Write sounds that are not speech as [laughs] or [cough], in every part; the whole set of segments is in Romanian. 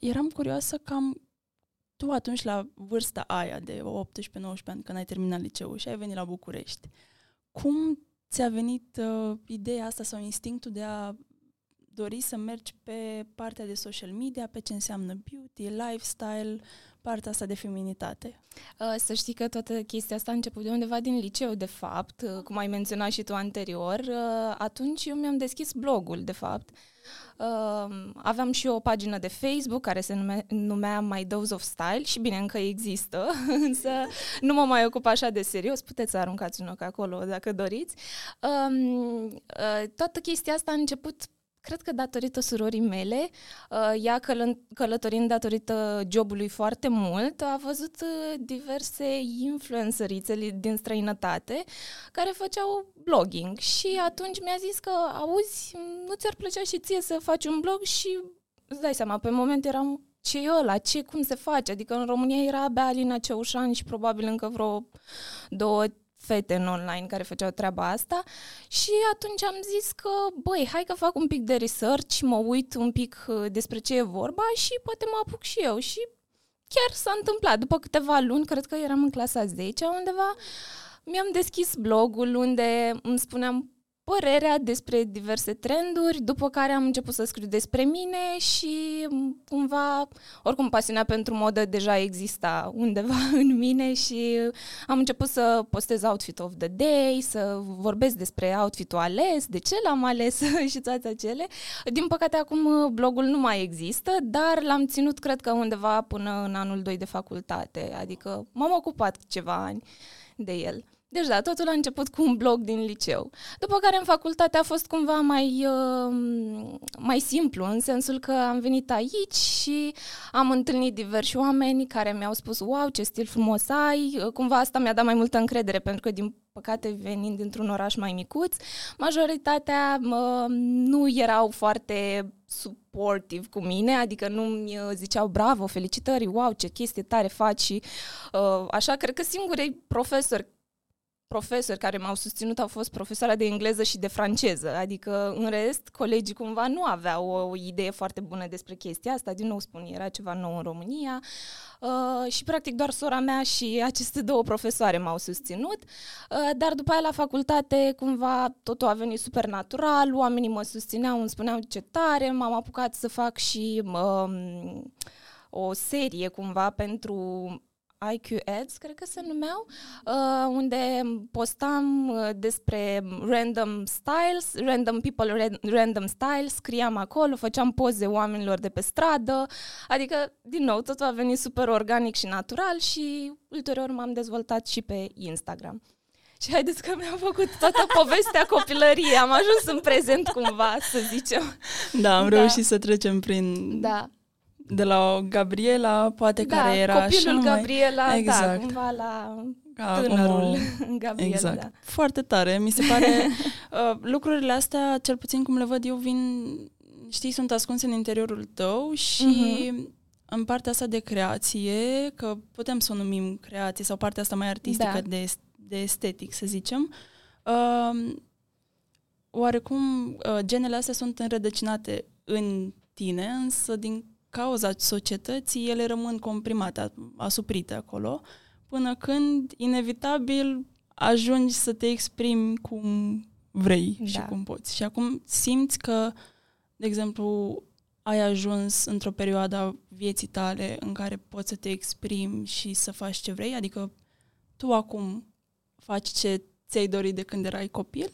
eram curioasă cam tu atunci la vârsta aia de 18-19 ani, când ai terminat liceul și ai venit la București, cum ți-a venit uh, ideea asta sau instinctul de a dori să mergi pe partea de social media, pe ce înseamnă beauty, lifestyle, partea asta de feminitate? Uh, să știi că toată chestia asta a început de undeva din liceu, de fapt, uh, cum ai menționat și tu anterior. Uh, atunci eu mi-am deschis blogul, de fapt. Aveam și eu o pagină de Facebook care se nume, numea My Dose of Style și bine, încă există, [laughs] însă nu mă mai ocup așa de serios. Puteți să aruncați un ochi acolo dacă doriți. Um, toată chestia asta a început Cred că datorită surorii mele, uh, ea călă- călătorind datorită jobului foarte mult, a văzut uh, diverse influencerițe din străinătate care făceau blogging și atunci mi-a zis că, auzi, nu ți-ar plăcea și ție să faci un blog și îți dai seama, pe moment eram ce e ăla, ce, cum se face? Adică în România era abia Alina Ceușan și probabil încă vreo două, fete în online care făceau treaba asta și atunci am zis că, băi, hai că fac un pic de research, mă uit un pic uh, despre ce e vorba și poate mă apuc și eu și chiar s-a întâmplat. După câteva luni, cred că eram în clasa 10 undeva, mi-am deschis blogul unde îmi spuneam părerea despre diverse trenduri, după care am început să scriu despre mine și cumva, oricum pasiunea pentru modă deja exista undeva [laughs] în mine și am început să postez outfit of the day, să vorbesc despre outfitul ales, de ce l-am ales [laughs] și toate acele. Din păcate acum blogul nu mai există, dar l-am ținut cred că undeva până în anul 2 de facultate, adică m-am ocupat ceva ani de el. Deci da, totul a început cu un blog din liceu. După care în facultate a fost cumva mai, uh, mai simplu, în sensul că am venit aici și am întâlnit diversi oameni care mi-au spus wow, ce stil frumos ai. Uh, cumva asta mi-a dat mai multă încredere, pentru că din păcate venind dintr-un oraș mai micuț, majoritatea uh, nu erau foarte supportive cu mine, adică nu mi uh, ziceau bravo, felicitări, wow, ce chestie tare faci și uh, așa, cred că singurii profesori profesori care m-au susținut au fost profesoara de engleză și de franceză, adică în rest colegii cumva nu aveau o idee foarte bună despre chestia asta, din nou spun, era ceva nou în România. Uh, și practic doar sora mea și aceste două profesoare m-au susținut, uh, dar după aia la facultate cumva totul a venit super natural, oamenii mă susțineau, îmi spuneau ce tare, m-am apucat să fac și uh, o serie cumva pentru IQ Ads, cred că se numeau, uh, unde postam uh, despre random styles, random people, random styles, scriam acolo, făceam poze oamenilor de pe stradă, adică, din nou, totul a venit super organic și natural și ulterior m-am dezvoltat și pe Instagram. Și haideți că mi-am făcut toată [laughs] povestea copilăriei, am ajuns în prezent cumva, să zicem. Da, am da. reușit să trecem prin da de la o Gabriela, poate da, care era copilul și Gabriela, mai... da, exact. da, cumva la Ca tânărul [laughs] o... Gabriel. Exact. Da. Foarte tare. Mi se pare [laughs] uh, lucrurile astea, cel puțin cum le văd eu, vin, știi, sunt ascunse în interiorul tău și uh-huh. în partea asta de creație, că putem să o numim creație sau partea asta mai artistică da. de, de estetic, să zicem, uh, oarecum uh, genele astea sunt înrădăcinate în tine, însă din cauza societății, ele rămân comprimate, asuprite acolo, până când, inevitabil, ajungi să te exprimi cum vrei da. și cum poți. Și acum simți că, de exemplu, ai ajuns într-o perioadă a vieții tale în care poți să te exprimi și să faci ce vrei? Adică tu acum faci ce ți-ai dorit de când erai copil?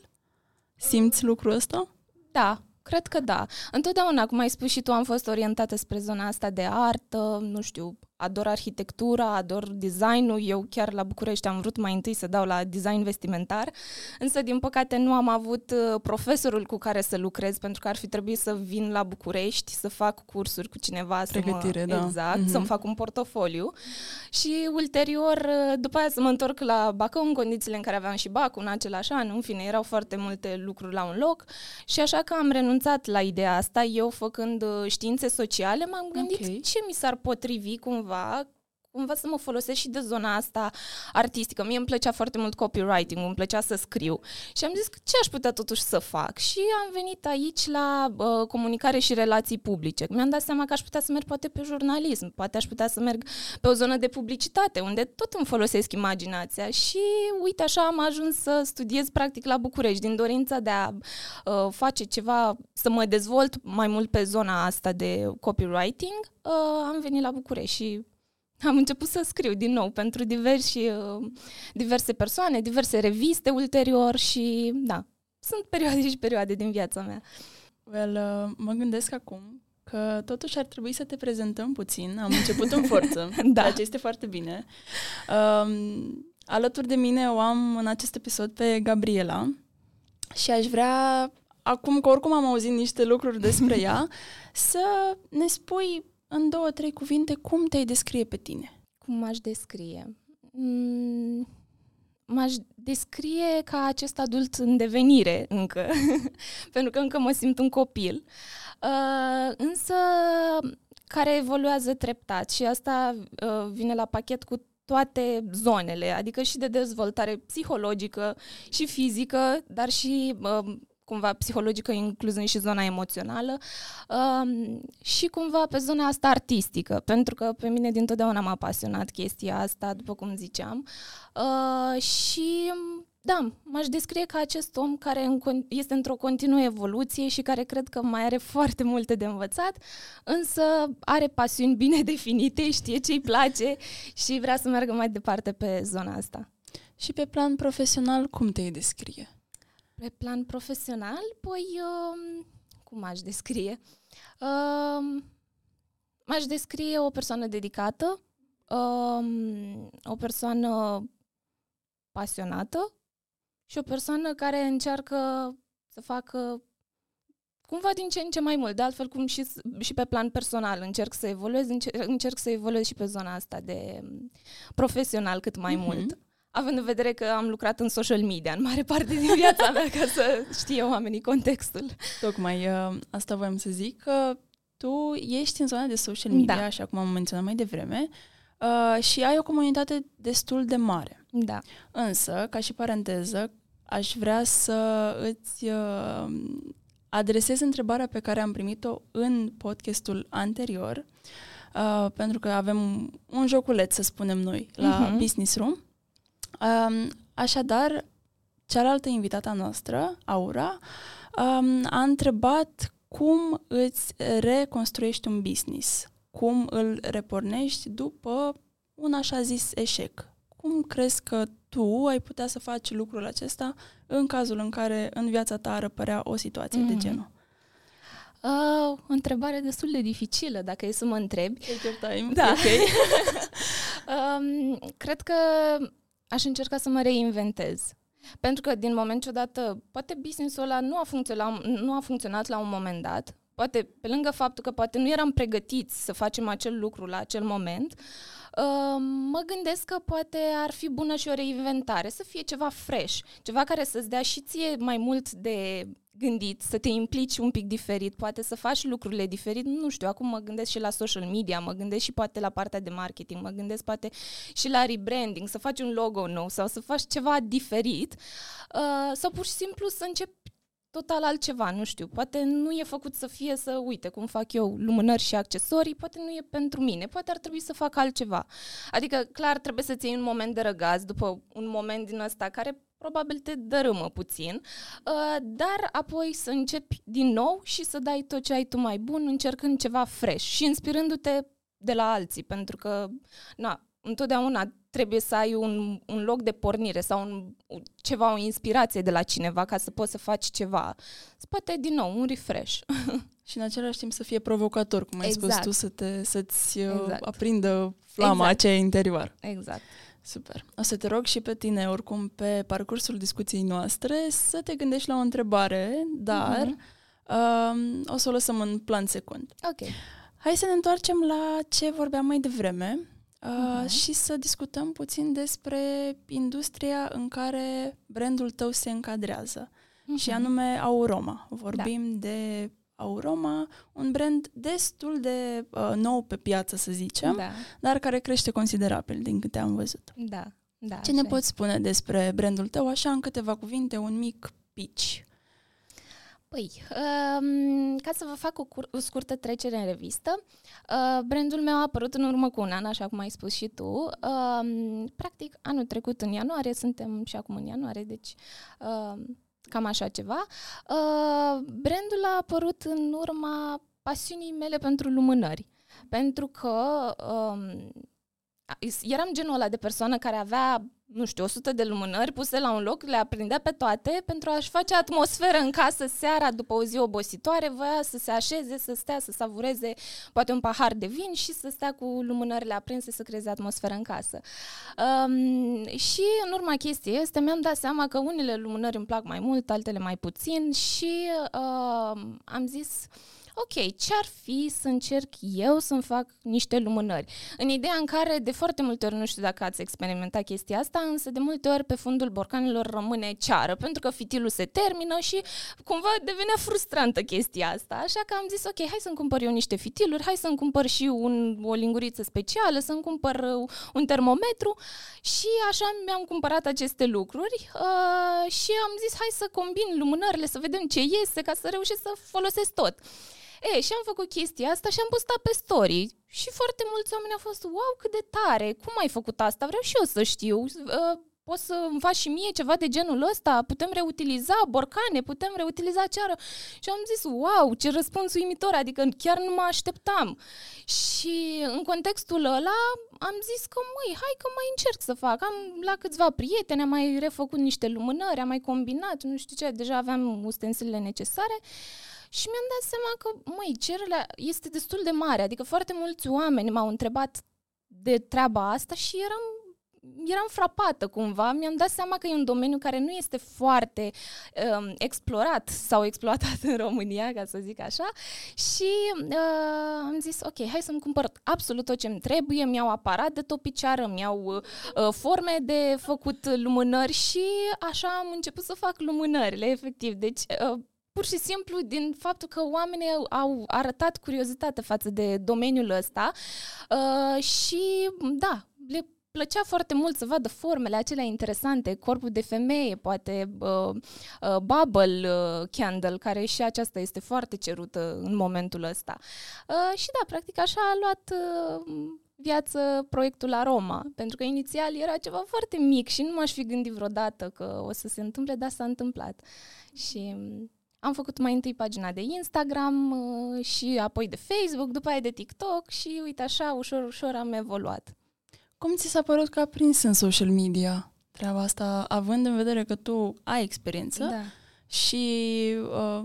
Simți lucrul ăsta? Da, Cred că da. Întotdeauna, cum ai spus și tu, am fost orientată spre zona asta de artă, nu știu, ador arhitectura, ador designul. Eu chiar la București am vrut mai întâi să dau la design vestimentar, însă din păcate nu am avut uh, profesorul cu care să lucrez, pentru că ar fi trebuit să vin la București, să fac cursuri cu cineva, Pregătire, să mă, da. exact, mm-hmm. să-mi fac un portofoliu și ulterior, uh, după aia să mă întorc la Bacău în condițiile în care aveam și Bacul în același an, în fine, erau foarte multe lucruri la un loc și așa că am renunțat la ideea asta, eu făcând uh, științe sociale, m-am gândit okay. ce mi s-ar potrivi cumva alfa cumva să mă folosesc și de zona asta artistică. Mie îmi plăcea foarte mult copywriting, îmi plăcea să scriu și am zis că ce aș putea totuși să fac și am venit aici la uh, comunicare și relații publice. Mi-am dat seama că aș putea să merg poate pe jurnalism, poate aș putea să merg pe o zonă de publicitate, unde tot îmi folosesc imaginația și uite așa am ajuns să studiez practic la București din dorința de a uh, face ceva, să mă dezvolt mai mult pe zona asta de copywriting, uh, am venit la București și am început să scriu din nou pentru diversi, uh, diverse persoane, diverse reviste ulterior și da, sunt perioade și perioade din viața mea. Well, uh, mă gândesc acum că totuși ar trebui să te prezentăm puțin. Am început în forță, [laughs] da. ceea ce este foarte bine. Um, alături de mine o am în acest episod pe Gabriela și aș vrea, acum că oricum am auzit niște lucruri despre ea, să ne spui în două, trei cuvinte, cum te-ai descrie pe tine? Cum m-aș descrie? Mm, m-aș descrie ca acest adult în devenire încă, [laughs] pentru că încă mă simt un copil, uh, însă care evoluează treptat și asta uh, vine la pachet cu toate zonele, adică și de dezvoltare psihologică și fizică, dar și uh, cumva psihologică, incluzând și zona emoțională um, și cumva pe zona asta artistică, pentru că pe mine dintotdeauna m-a pasionat chestia asta, după cum ziceam. Uh, și da, m-aș descrie ca acest om care este într-o continuă evoluție și care cred că mai are foarte multe de învățat, însă are pasiuni bine [laughs] definite, știe ce îi place și vrea să meargă mai departe pe zona asta. Și pe plan profesional, cum te descrie? Pe plan profesional, păi, uh, cum aș descrie? Uh, m-aș descrie o persoană dedicată, uh, o persoană pasionată și o persoană care încearcă să facă cumva din ce în ce mai mult, de altfel cum și, și pe plan personal încerc să evoluez, încerc, încerc să evoluez și pe zona asta de profesional cât mai mm-hmm. mult având în vedere că am lucrat în social media în mare parte din viața mea ca să știe oamenii contextul. Tocmai uh, asta voiam să zic, că tu ești în zona de social media, da. așa cum am menționat mai devreme, uh, și ai o comunitate destul de mare. Da. Însă, ca și paranteză, aș vrea să îți uh, adresez întrebarea pe care am primit-o în podcastul anterior, uh, pentru că avem un joculeț, să spunem noi, la uh-huh. Business Room, Um, așadar, cealaltă invitată noastră, Aura, um, a întrebat cum îți reconstruiești un business, cum îl repornești după un așa zis eșec. Cum crezi că tu ai putea să faci lucrul acesta în cazul în care în viața ta ar apărea o situație mm. de genul? Uh, o întrebare destul de dificilă, dacă e să mă întrebi. Take your time. Da. Okay. [laughs] um, cred că aș încerca să mă reinventez. Pentru că din moment ce odată, poate business-ul ăla nu a, funcționat, nu a funcționat la un moment dat, poate pe lângă faptul că poate nu eram pregătiți să facem acel lucru la acel moment, uh, mă gândesc că poate ar fi bună și o reinventare, să fie ceva fresh, ceva care să-ți dea și ție mai mult de gândit, să te implici un pic diferit, poate să faci lucrurile diferit, nu știu, acum mă gândesc și la social media, mă gândesc și poate la partea de marketing, mă gândesc poate și la rebranding, să faci un logo nou sau să faci ceva diferit uh, sau pur și simplu să începi total altceva, nu știu, poate nu e făcut să fie să, uite, cum fac eu lumânări și accesorii, poate nu e pentru mine, poate ar trebui să fac altceva. Adică, clar, trebuie să ții un moment de răgaz după un moment din ăsta care probabil te dărâmă puțin, uh, dar apoi să începi din nou și să dai tot ce ai tu mai bun, încercând ceva fresh și inspirându-te de la alții, pentru că, na, întotdeauna trebuie să ai un, un loc de pornire sau un, ceva, o inspirație de la cineva ca să poți să faci ceva. Poate, din nou, un refresh. [laughs] Și în același timp să fie provocator, cum ai exact. spus tu, să te, să-ți uh, exact. aprindă flama exact. aceea interior. Exact. Super. O să te rog și pe tine, oricum, pe parcursul discuției noastre, să te gândești la o întrebare, dar uh-huh. uh, o să o lăsăm în plan secund. Ok. Hai să ne întoarcem la ce vorbeam mai devreme uh, uh-huh. și să discutăm puțin despre industria în care brandul tău se încadrează. Uh-huh. Și anume Auroma. Vorbim da. de Auroma, un brand destul de uh, nou pe piață, să zicem, Da, dar care crește considerabil din câte am văzut. da, da. Ce ne așa e. poți spune despre brandul tău, așa în câteva cuvinte, un mic pitch? Păi, um, ca să vă fac o, cur- o scurtă trecere în revistă, uh, brandul meu a apărut în urmă cu un an, așa cum ai spus și tu. Um, practic, anul trecut, în ianuarie, suntem și acum în ianuarie, deci uh, cam așa ceva. Uh, brandul a apărut în urma pasiunii mele pentru lumânări. Pentru că um, eram genul ăla de persoană care avea, nu știu, 100 de lumânări puse la un loc, le aprindea pe toate pentru a-și face atmosferă în casă seara după o zi obositoare, voia să se așeze, să stea, să savureze poate un pahar de vin și să stea cu lumânările aprinse să creeze atmosferă în casă. Um, și în urma chestiei este mi-am dat seama că unele lumânări îmi plac mai mult, altele mai puțin și uh, am zis ok, ce-ar fi să încerc eu să-mi fac niște lumânări? În ideea în care de foarte multe ori, nu știu dacă ați experimentat chestia asta, însă de multe ori pe fundul borcanelor rămâne ceară, pentru că fitilul se termină și cumva devenea frustrantă chestia asta. Așa că am zis, ok, hai să-mi cumpăr eu niște fitiluri, hai să-mi cumpăr și un, o linguriță specială, să-mi cumpăr uh, un termometru și așa mi-am cumpărat aceste lucruri uh, și am zis, hai să combin lumânările, să vedem ce iese, ca să reușesc să folosesc tot. E, și am făcut chestia asta și am postat pe story și foarte mulți oameni au fost, wow, cât de tare, cum ai făcut asta? Vreau și eu să știu. Uh, poți să îmi faci și mie ceva de genul ăsta? Putem reutiliza borcane, putem reutiliza ceară. Și am zis, wow, ce răspuns uimitor, adică chiar nu mă așteptam. Și în contextul ăla am zis că, măi, hai că mai încerc să fac. Am la câțiva prieteni, am mai refăcut niște lumânări, am mai combinat, nu știu ce, deja aveam ustensilele necesare. Și mi-am dat seama că, măi, cererea este destul de mare, adică foarte mulți oameni m-au întrebat de treaba asta și eram eram frapată cumva, mi-am dat seama că e un domeniu care nu este foarte um, explorat sau exploatat în România, ca să zic așa, și uh, am zis, ok, hai să-mi cumpăr absolut tot ce-mi trebuie, mi-au aparat de topiciară, mi-au uh, forme de făcut lumânări și așa am început să fac lumânările, efectiv. Deci, uh, pur și simplu din faptul că oamenii au, au arătat curiozitate față de domeniul ăsta uh, și da, le plăcea foarte mult să vadă formele acelea interesante, corpul de femeie, poate uh, uh, bubble uh, candle, care și aceasta este foarte cerută în momentul ăsta. Uh, și da, practic așa a luat uh, viață proiectul Aroma, pentru că inițial era ceva foarte mic și nu m-aș fi gândit vreodată că o să se întâmple, dar s-a întâmplat. Și am făcut mai întâi pagina de Instagram uh, și apoi de Facebook, după aia de TikTok și uite așa, ușor, ușor am evoluat. Cum ți s-a părut că a prins în social media treaba asta, având în vedere că tu ai experiență Da. și uh,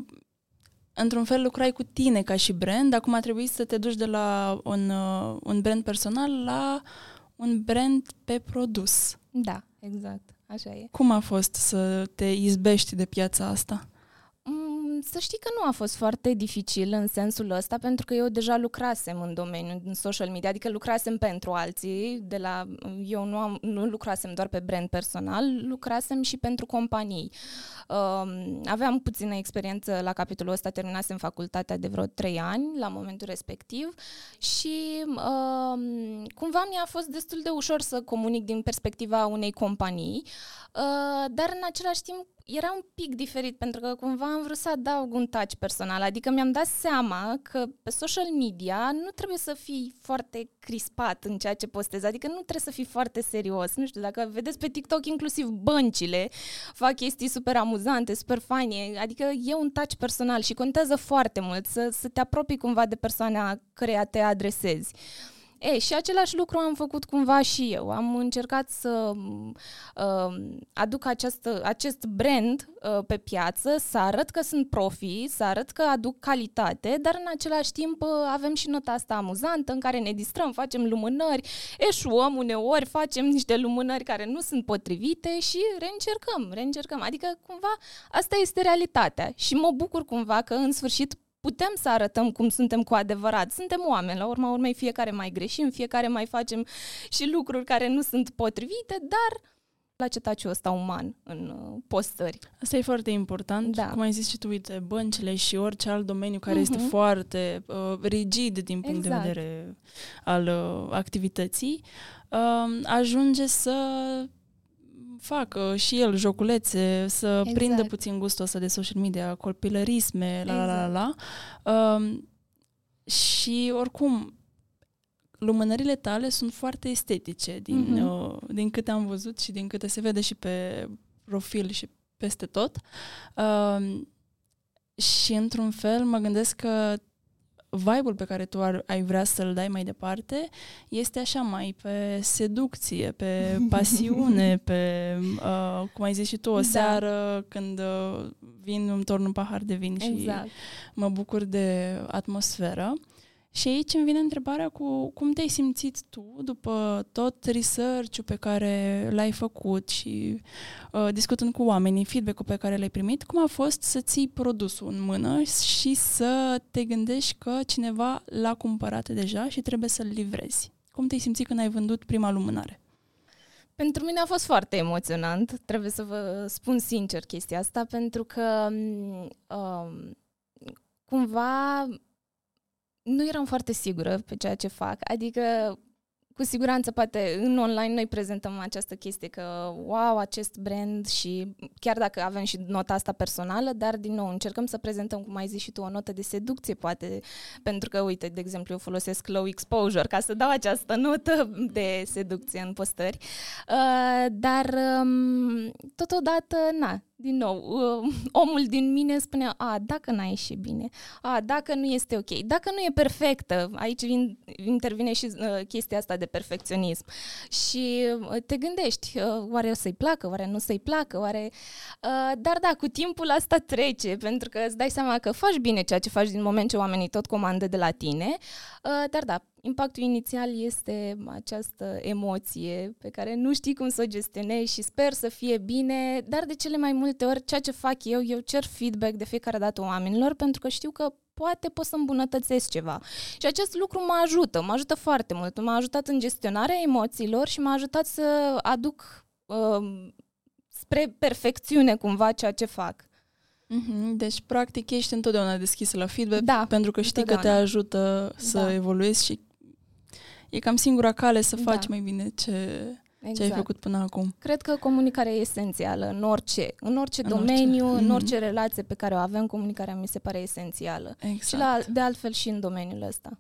într-un fel lucrai cu tine ca și brand, acum a trebuit să te duci de la un, uh, un brand personal la un brand pe produs. Da, exact. Așa e. Cum a fost să te izbești de piața asta? Mm, Să știi că nu a fost foarte dificil în sensul ăsta, pentru că eu deja lucrasem în domeniul în social media, adică lucrasem pentru alții, de la, eu nu, am, nu lucrasem doar pe brand personal, lucrasem și pentru companii. Um, aveam puțină experiență la capitolul ăsta, terminasem facultatea de vreo trei ani la momentul respectiv și um, cumva mi-a fost destul de ușor să comunic din perspectiva unei companii, uh, dar în același timp era un pic diferit pentru că cumva am vrut să adaug un touch personal, adică mi-am dat seama că pe social media nu trebuie să fii foarte crispat în ceea ce postezi, adică nu trebuie să fii foarte serios. Nu știu, dacă vedeți pe TikTok inclusiv băncile fac chestii super amuzante, super faine, adică e un touch personal și contează foarte mult să, să te apropii cumva de persoana căreia te adresezi. E, și același lucru am făcut cumva și eu. Am încercat să uh, aduc această, acest brand uh, pe piață, să arăt că sunt profi, să arăt că aduc calitate, dar în același timp uh, avem și nota asta amuzantă în care ne distrăm, facem lumânări, eșuăm uneori, facem niște lumânări care nu sunt potrivite și reîncercăm, reîncercăm. Adică cumva asta este realitatea și mă bucur cumva că în sfârșit putem să arătăm cum suntem cu adevărat. Suntem oameni, la urma urmei fiecare mai greșim, fiecare mai facem și lucruri care nu sunt potrivite, dar place taciul ăsta uman în uh, postări. Asta e foarte important. Da. Cum ai zis și tu, uite, băncile și orice alt domeniu care uh-huh. este Mhm. foarte uh, rigid din punct Exact. de vedere al uh, activității, uh, ajunge să facă și el joculețe, să Exact. prindă puțin gustul ăsta de social media, copilărisme, la la la Exact. la. la. Uh, și oricum, lumânările tale sunt foarte estetice din, Mhm. uh, din câte am văzut și din câte se vede și pe profil și peste tot. Uh, și într-un fel mă gândesc că vibe-ul pe care tu ar, ai vrea să-l dai mai departe este așa mai pe seducție, pe [laughs] pasiune, pe, uh, cum ai zis și tu, o Da. seară când uh, vin, îmi torn un pahar de vin și Exact. mă bucur de atmosferă. Și aici îmi vine întrebarea cu cum te-ai simțit tu după tot research-ul pe care l-ai făcut și uh, discutând cu oamenii, feedback-ul pe care l-ai primit, cum a fost să ții produsul în mână și să te gândești că cineva l-a cumpărat deja și trebuie să-l livrezi? Cum te-ai simțit când ai vândut prima lumânare? Pentru mine a fost foarte emoționant, trebuie să vă spun sincer chestia asta, pentru că m, um, cumva nu eram foarte sigură pe ceea ce fac. Adică, cu siguranță, poate în online noi prezentăm această chestie că, wow, acest brand și chiar dacă avem și nota asta personală, dar, din nou, încercăm să prezentăm, cum ai zis și tu, o notă de seducție, poate, pentru că, uite, de exemplu, eu folosesc low exposure ca să dau această notă de seducție în postări. Uh, dar, um, totodată, na, din nou, uh, [laughs] omul din mine spunea, a, dacă n-a ieșit bine, a, dacă nu este ok, dacă nu e perfectă, aici vin, intervine și uh, chestia asta de perfecționism. Și uh, te gândești, uh, oare o să-i placă, oare nu să-i placă, oare... Uh, dar da, cu timpul asta trece, pentru că îți dai seama că faci bine ceea ce faci din moment ce oamenii tot comandă de la tine, uh, dar da, impactul inițial este această emoție pe care nu știi cum să o gestionezi și sper să fie bine, dar de cele mai multe ori ceea ce fac eu, eu cer feedback de fiecare dată oamenilor pentru că știu că poate pot să îmbunătățesc ceva. Și acest lucru mă ajută, mă ajută foarte mult. M-a ajutat în gestionarea emoțiilor și m-a ajutat să aduc uh, spre perfecțiune cumva ceea ce fac. Mhm, Deci, practic, ești întotdeauna deschisă la feedback Da, pentru că știi că te întotdeauna. ajută să Da. evoluezi și e cam singura cale să Da. faci mai bine ce, Exact. ce ai făcut până acum. Cred că comunicarea e esențială în orice, în orice În domeniu, orice. în Mhm. orice relație pe care o avem, comunicarea mi se pare esențială. Exact. Și la, de altfel și în domeniul ăsta.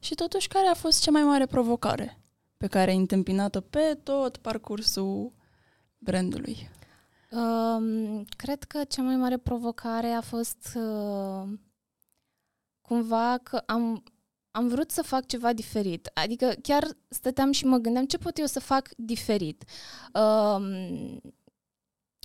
Și totuși, care a fost cea mai mare provocare pe care ai întâmpinat-o pe tot parcursul brandului? Um, cred că cea mai mare provocare a fost uh, cumva că am, am vrut să fac ceva diferit. Adică chiar stăteam și mă gândeam ce pot eu să fac diferit. Um,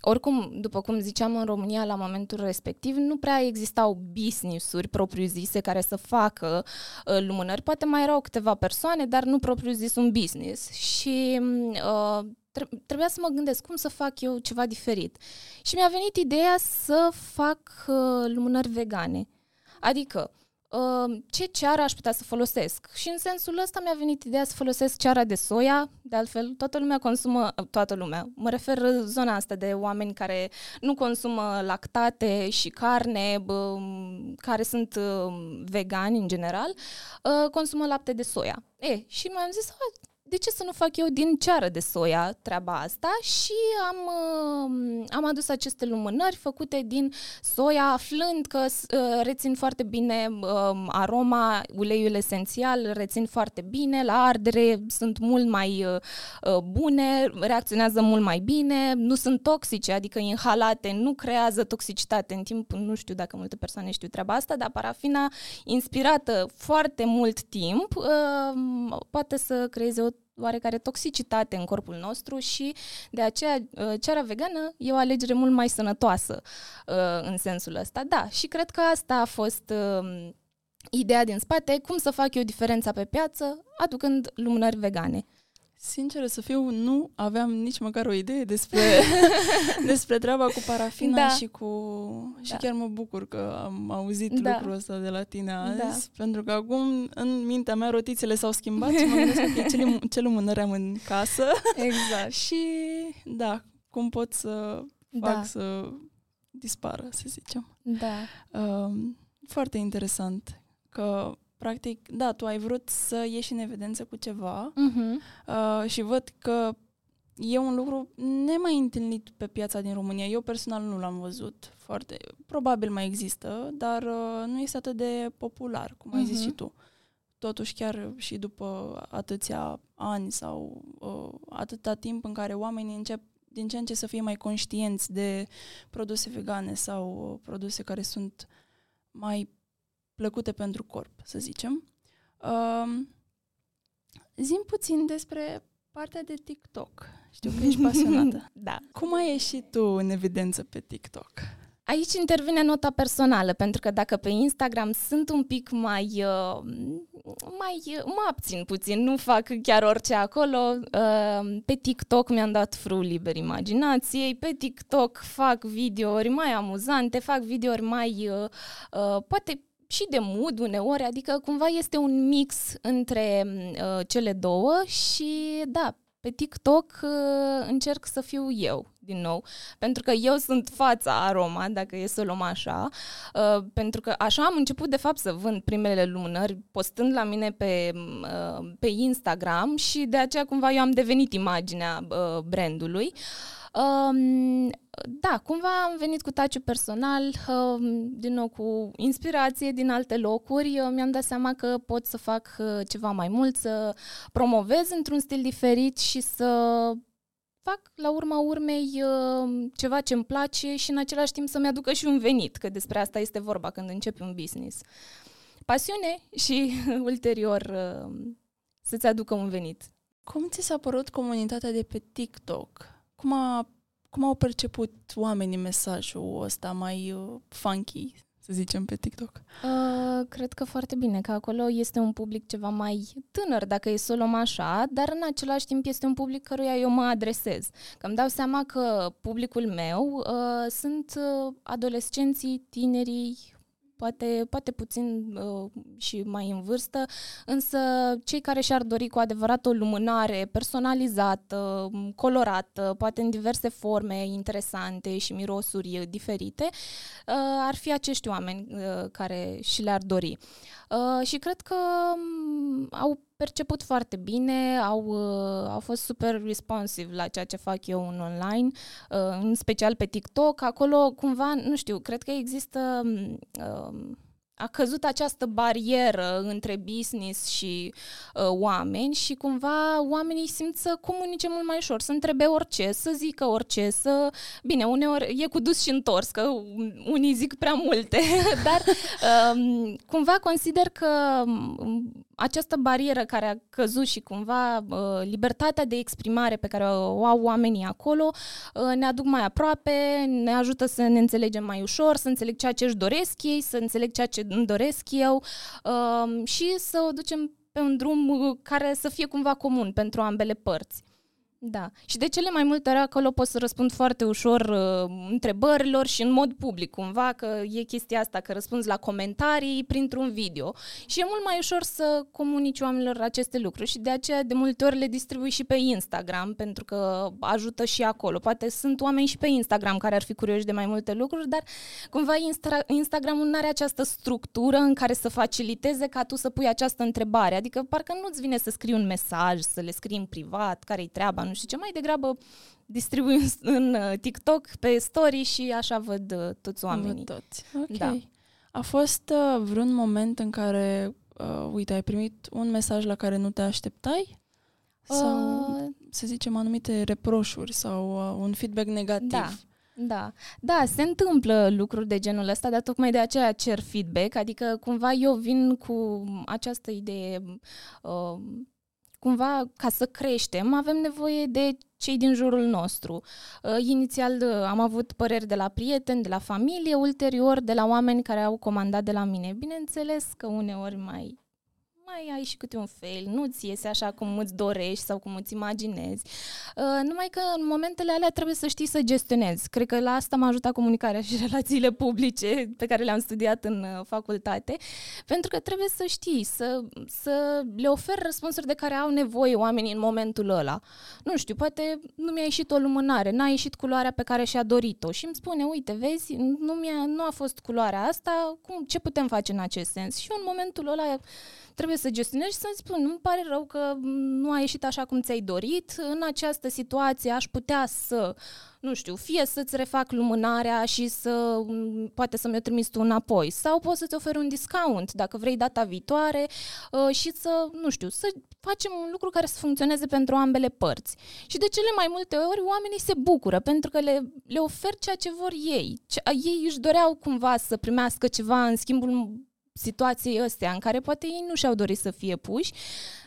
oricum, după cum ziceam, în România, la momentul respectiv, nu prea existau business-uri propriu-zise care să facă uh, lumânări. Poate mai erau câteva persoane, dar nu propriu-zis un business. Și uh, tre- trebuia să mă gândesc cum să fac eu ceva diferit. Și mi-a venit ideea să fac uh, lumânări vegane. Adică, uh, ce ceară aș putea să folosesc? Și în sensul ăsta mi-a venit ideea să folosesc ceara de soia, de altfel toată lumea consumă, uh, toată lumea, mă refer uh, zona asta de oameni care nu consumă lactate și carne, bă, care sunt uh, vegani în general, uh, consumă lapte de soia. E, și mi-am zis, "A, de ce să nu fac eu din ceară de soia treaba asta? Și am, uh, am adus aceste lumânări făcute din soia, aflând că uh, rețin foarte bine uh, aroma, uleiul esențial, rețin foarte bine, la ardere sunt mult mai uh, uh, bune, reacționează mult mai bine, nu sunt toxice, adică inhalate nu creează toxicitate în timp, nu știu dacă multe persoane știu treaba asta, dar parafina inspirată foarte mult timp uh, poate să creeze o oarecare toxicitate în corpul nostru și de aceea uh, ceara vegană e o alegere mult mai sănătoasă uh, în sensul ăsta. Da, și cred că asta a fost uh, ideea din spate, cum să fac eu diferența pe piață aducând lumânări vegane. Sincer să fiu, nu aveam nici măcar o idee despre, [laughs] despre treaba cu parafina Da. și cu... Și Da. chiar mă bucur că am auzit Da. lucrul ăsta de la tine azi, Da. pentru că acum în mintea mea rotițele s-au schimbat și mă gândesc că ce, lum- ce lumânări am în casă Exact. [laughs] și da, cum pot să Da. fac să dispară, să zicem. Da. Um, foarte interesant că, practic, da, tu ai vrut să ieși în evidență cu ceva Mhm. uh, și văd că e un lucru nemai întâlnit pe piața din România. Eu personal nu l-am văzut foarte. Probabil mai există, dar uh, nu este atât de popular, cum ai zis Mhm. și tu. Totuși, chiar și după atâția ani sau uh, atâta timp în care oamenii încep din ce în ce să fie mai conștienți de produse vegane sau uh, produse care sunt mai plăcute pentru corp, să zicem. Um, zim puțin despre partea de TikTok. Știu că ești [laughs] pasionată. da. Cum ai ieșit tu în evidență pe TikTok? Aici intervine nota personală, pentru că dacă pe Instagram sunt un pic mai... Uh, mai uh, mă abțin puțin, nu fac chiar orice acolo. Uh, pe TikTok mi-am dat frul liber imaginației, pe TikTok fac videouri mai amuzante, fac videouri mai... Uh, uh, poate și de mood uneori, adică cumva este un mix între uh, cele două și da, pe TikTok uh, încerc să fiu eu din nou, pentru că eu sunt fața aroma, dacă e să o luăm așa, uh, pentru că așa am început de fapt să vând primele lumânări, postând la mine pe, uh, pe Instagram și de aceea cumva eu am devenit imaginea uh, brandului. Um, da, cumva am venit cu taciu personal, um, din nou cu inspirație din alte locuri. Uh, Mi-am dat seama că pot să fac uh, ceva mai mult, să promovez într-un stil diferit și să fac la urma urmei uh, ceva ce îmi place și în același timp să-mi aducă și un venit, că despre asta este vorba când începi un business. Pasiune și [laughs] ulterior uh, să-ți aducă un venit. Cum ți s-a părut comunitatea de pe TikTok? Cum, a, cum au perceput oamenii mesajul ăsta mai uh, funky, să zicem, pe TikTok? Uh, cred că foarte bine, că acolo este un public ceva mai tânăr, dacă e să o luăm așa, dar în același timp este un public căruia eu mă adresez. Că îmi dau seama că publicul meu uh, sunt uh, adolescenții, tinerii, poate, poate puțin uh, și mai în vârstă, însă cei care și-ar dori cu adevărat o lumânare personalizată, m, colorată, poate în diverse forme interesante și mirosuri uh, diferite, uh, ar fi acești oameni uh, care și le-ar dori. Uh, și cred că um, au perceput foarte bine, au, uh, au fost super responsive la ceea ce fac eu în online, uh, în special pe TikTok. Acolo, cumva, nu știu, cred că există... Uh, a căzut această barieră între business și uh, oameni și cumva oamenii simt să comunice mult mai ușor, să întrebe orice, să zică orice, să... Bine, uneori e cu dus și întors, că unii zic prea multe, [laughs] dar um, cumva consider că um, această barieră care a căzut și cumva uh, libertatea de exprimare pe care o au oamenii acolo uh, ne aduc mai aproape, ne ajută să ne înțelegem mai ușor, să înțeleg ceea ce își doresc ei, să înțeleg ceea ce îmi doresc eu uh, și să o ducem pe un drum uh, care să fie cumva comun pentru ambele părți. Da. Și de cele mai multe ori acolo pot să răspund foarte ușor uh, întrebărilor și în mod public, cumva, că e chestia asta, că răspunzi la comentarii printr-un video. Și e mult mai ușor să comunici oamenilor aceste lucruri și de aceea de multe ori le distribui și pe Instagram, pentru că ajută și acolo. Poate sunt oameni și pe Instagram care ar fi curioși de mai multe lucruri, dar cumva Insta- Instagramul nu are această structură în care să faciliteze ca tu să pui această întrebare. Adică parcă nu-ți vine să scrii un mesaj, să le scrii în privat, care-i treaba, nu știu ce, mai degrabă distribui în, [laughs] în uh, TikTok, pe story și așa văd uh, toți oamenii. Văd toți. Ok. Da. A fost uh, vreun moment în care, uh, uite, ai primit un mesaj la care nu te așteptai? Sau, Uh, să zicem, anumite reproșuri sau uh, un feedback negativ? Da. Da, da, se întâmplă lucruri de genul ăsta, dar tocmai de aceea cer feedback, adică cumva eu vin cu această idee, uh, cumva ca să creștem avem nevoie de cei din jurul nostru. Uh, inițial uh, am avut păreri de la prieteni, de la familie, ulterior de la oameni care au comandat de la mine. Bineînțeles că uneori mai mai ai și câte un fail, nu ți iese așa cum îți dorești sau cum îți imaginezi. Uh, numai că în momentele alea trebuie să știi să gestionezi. Cred că la asta m-a ajutat comunicarea și [laughs] relațiile publice pe care le-am studiat în uh, facultate, pentru că trebuie să știi, să, să le oferi răspunsuri de care au nevoie oamenii în momentul ăla. Nu știu, poate nu mi-a ieșit o lumânare, n-a ieșit culoarea pe care și-a dorit-o și îmi spune, uite, vezi, nu, mi-a, nu a fost culoarea asta, cum, ce putem face în acest sens? Și eu în momentul ăla trebuie să gestionezi și să-mi spun, nu pare rău că nu a ieșit așa cum ți-ai dorit, în această situație aș putea să, nu știu, fie să-ți refac lumânarea și să, poate să mi-o trimis tu înapoi, sau poți să-ți oferi un discount dacă vrei data viitoare uh, și să, nu știu, să facem un lucru care să funcționeze pentru ambele părți. Și de cele mai multe ori oamenii se bucură pentru că le, le ofer ceea ce vor ei. Ce, ei își doreau cumva să primească ceva în schimbul situației astea în care poate ei nu și-au dorit să fie puși,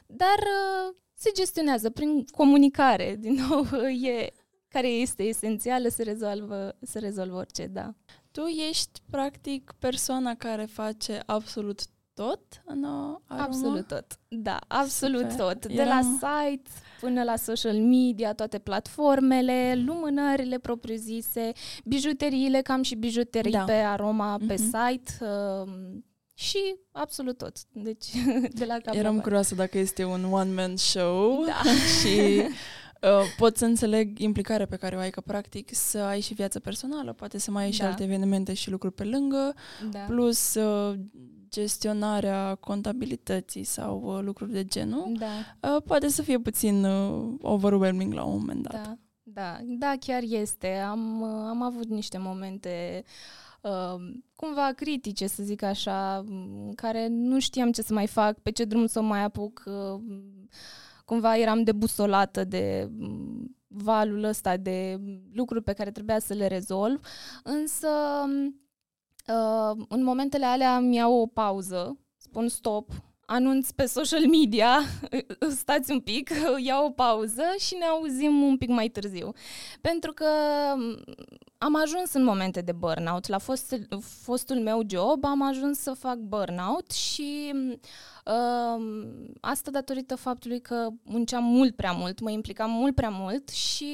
dar uh, se gestionează prin comunicare, [laughs] din nou, e, care este esențială, se rezolvă, se rezolvă orice, da. Tu ești, practic, persoana care face absolut tot în aroma? Absolut tot, da, absolut Super. tot. De Eram... la site până la social media, toate platformele, lumânările propriu-zise, bijuteriile, cam și bijuterii da. pe aroma, mm-hmm. pe mhm. site, uh, și absolut tot. Deci, [laughs] de la cap Eram curioasă dacă este un one-man show da. [laughs] și uh, pot să înțeleg implicarea pe care o ai, că practic să ai și viața personală, poate să mai ai da. și alte evenimente și lucruri pe lângă, da. plus uh, gestionarea contabilității sau uh, lucruri de genul, da. uh, poate să fie puțin uh, overwhelming la un moment dat. Da, da, da chiar este. Am, uh, am avut niște momente uh, uh, cumva critice, să zic așa, în care nu știam ce să mai fac, pe ce drum să mai apuc. Uh, cumva eram debusolată de mm, valul ăsta de lucruri pe care trebuia să le rezolv, însă uh, în momentele alea mi iau o pauză, spun stop, anunț pe social media, [laughs] stați un pic, [laughs] iau o pauză și ne auzim un pic mai târziu. Pentru că am ajuns în momente de burnout. La fost, fostul meu job am ajuns să fac burnout și uh, asta datorită faptului că munceam mult prea mult, mă implicam mult prea mult și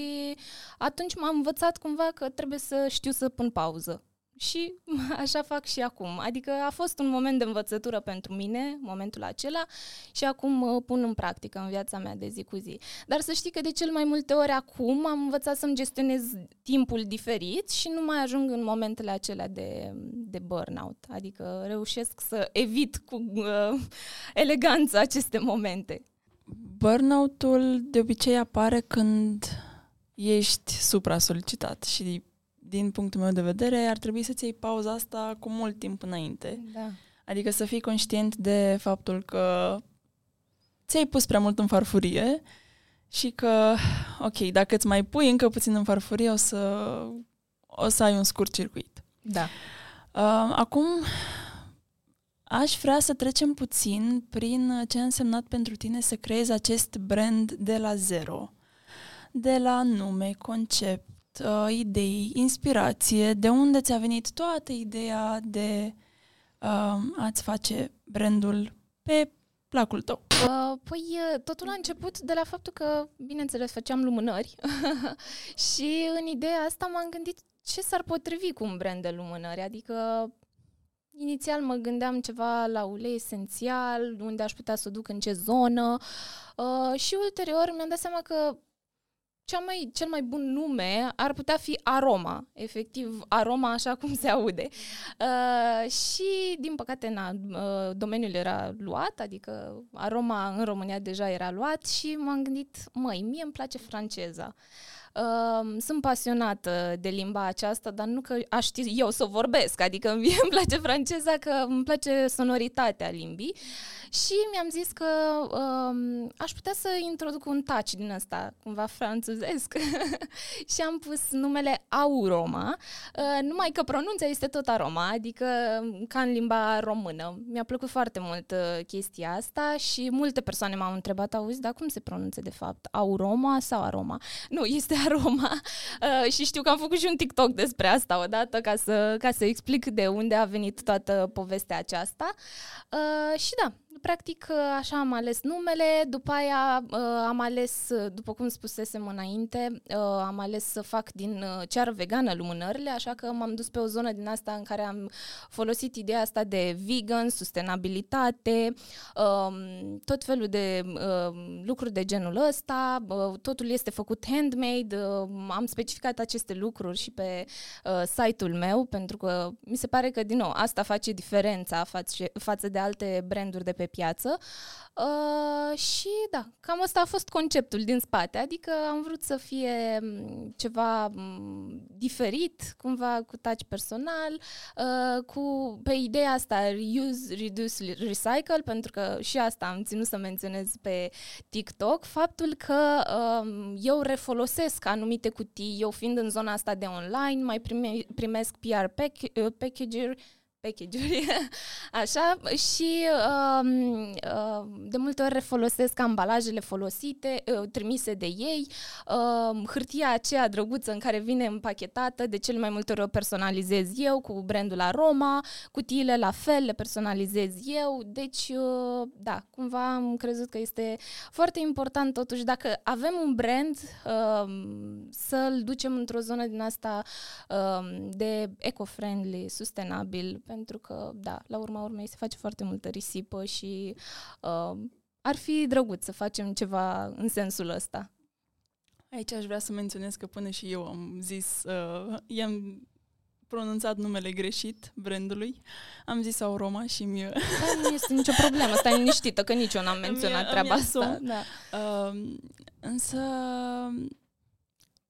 atunci m-am învățat cumva că trebuie să știu să pun pauză și [laughs] așa fac și acum. Adică a fost un moment de învățătură pentru mine, momentul acela, și acum mă pun în practică în viața mea de zi cu zi. Dar să știi că de cel mai multe ori acum am învățat să-mi gestionez timpul diferit și nu mai ajung în momentele acelea de, de burnout. Adică reușesc să evit cu uh, [laughs] eleganță aceste momente. Burnout-ul de obicei apare când ești supra-solicitat și din punctul meu de vedere, ar trebui să-ți iei pauza asta cu mult timp înainte. Da. Adică să fii conștient de faptul că ți-ai pus prea mult în farfurie și că, ok, dacă îți mai pui încă puțin în farfurie, o să, o să ai un scurt circuit. Da. Uh, acum, aș vrea să trecem puțin prin ce a însemnat pentru tine să creezi acest brand de la zero. De la nume, concept, uh, idei, inspirație, de unde ți-a venit toată ideea de uh, a-ți face brandul pe placul tău? Uh, păi uh, totul a început de la faptul că, bineînțeles, făceam lumânări [laughs] și în ideea asta m-am gândit ce s-ar potrivi cu un brand de lumânări, adică Inițial mă gândeam ceva la ulei esențial, unde aș putea să o duc în ce zonă uh, și ulterior mi-am dat seama că cea mai, cel mai bun nume ar putea fi aroma, efectiv aroma așa cum se aude. Uh, și, din păcate, na, uh, domeniul era luat, adică aroma în România deja era luat și m-am gândit, măi, mie îmi place franceza. Uh, sunt pasionată de limba aceasta, dar nu că aș ști eu să vorbesc, adică mie îmi place franceza, că îmi place sonoritatea limbii și mi-am zis că um, aș putea să introduc un touch din ăsta, cumva franțuzesc. [laughs] și am pus numele Auroma, uh, numai că pronunția este tot aroma, adică ca în limba română. Mi-a plăcut foarte mult uh, chestia asta și multe persoane m-au întrebat, auzi, dar cum se pronunță de fapt? Auroma sau aroma? Nu, este [laughs] aroma uh, și știu că am făcut și un TikTok despre asta odată ca să, ca să explic de unde a venit toată povestea aceasta. Uh, și da, practic, uh, așa am ales numele, după aia uh, am ales, uh, după cum spusesem înainte, am ales să fac din ceară vegană lumânările, așa că m-am dus pe o zonă din asta în care am folosit ideea asta de vegan, sustenabilitate, um, tot felul de lucruri de genul ăsta, totul este făcut handmade, am specificat aceste lucruri și pe site-ul meu, pentru că mi se pare că, din nou, asta face diferența față de alte branduri de pe piață. Uh, și da, cam asta a fost conceptul din spate, adică am vrut să fie mm, ceva mm, diferit, cumva cu touch personal, uh, cu pe ideea asta reuse, reduce, recycle, pentru că și asta am ținut să menționez pe TikTok, faptul că uh, eu refolosesc anumite cutii, eu fiind în zona asta de online, mai prime, primesc PR pack, uh, packager, package-uri, [laughs] așa, și uh, uh, de multe ori refolosesc ambalajele folosite, uh, trimise de ei, uh, hârtia aceea drăguță în care vine împachetată, de cele mai multe ori o personalizez eu cu brandul Aroma, cutiile la fel le personalizez eu, deci, uh, da, cumva am crezut că este foarte important totuși, dacă avem un brand, uh, să-l ducem într-o zonă din asta uh, de eco-friendly, sustenabil, pentru că, da, la urma urmei se face foarte multă risipă și uh, ar fi drăguț să facem ceva în sensul ăsta. Aici aș vrea să menționez că până și eu am zis, uh, i-am pronunțat numele greșit brandului. Am zis Auroma și mi Da, nu este nicio problemă, stai liniștită, că nici eu n-am menționat treaba asta. Da. Uh, însă